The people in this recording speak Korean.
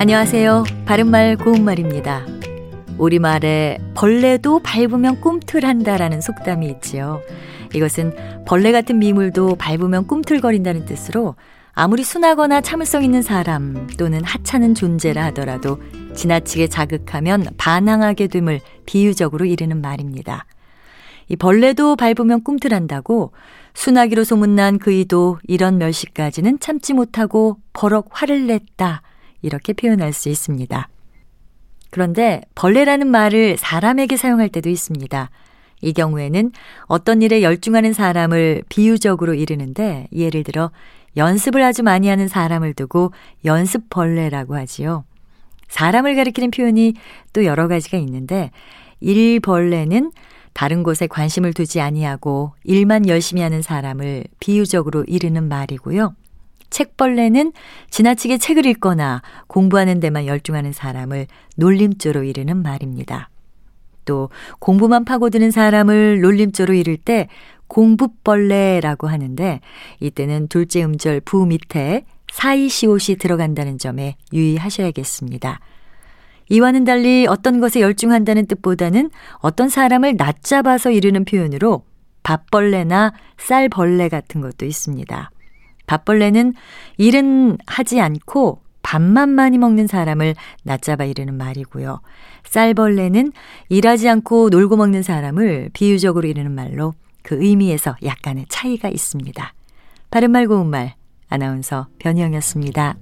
안녕하세요. 바른말 고운말입니다. 우리말에 벌레도 밟으면 꿈틀한다라는 속담이 있지요. 이것은 벌레 같은 미물도 밟으면 꿈틀거린다는 뜻으로 아무리 순하거나 참을성 있는 사람 또는 하찮은 존재라 하더라도 지나치게 자극하면 반항하게 됨을 비유적으로 이르는 말입니다. 이 벌레도 밟으면 꿈틀한다고 순하기로 소문난 그이도 이런 멸시까지는 참지 못하고 버럭 화를 냈다. 이렇게 표현할 수 있습니다. 그런데 벌레라는 말을 사람에게 사용할 때도 있습니다. 이 경우에는 어떤 일에 열중하는 사람을 비유적으로 이르는데 예를 들어 연습을 아주 많이 하는 사람을 두고 연습벌레라고 하지요. 사람을 가리키는 표현이 또 여러 가지가 있는데 일벌레는 다른 곳에 관심을 두지 아니하고 일만 열심히 하는 사람을 비유적으로 이르는 말이고요. 책벌레는 지나치게 책을 읽거나 공부하는 데만 열중하는 사람을 놀림조로 이르는 말입니다. 또 공부만 파고드는 사람을 놀림조로 이를 때 공부벌레라고 하는데 이때는 둘째 음절 부 밑에 사이시옷이 들어간다는 점에 유의하셔야겠습니다. 이와는 달리 어떤 것에 열중한다는 뜻보다는 어떤 사람을 낮잡아서 이르는 표현으로 밥벌레나 쌀벌레 같은 것도 있습니다. 밥벌레는 일은 하지 않고 밥만 많이 먹는 사람을 낮잡아 이르는 말이고요. 쌀벌레는 일하지 않고 놀고 먹는 사람을 비유적으로 이르는 말로 그 의미에서 약간의 차이가 있습니다. 바른말 고운말 아나운서 변희영이었습니다.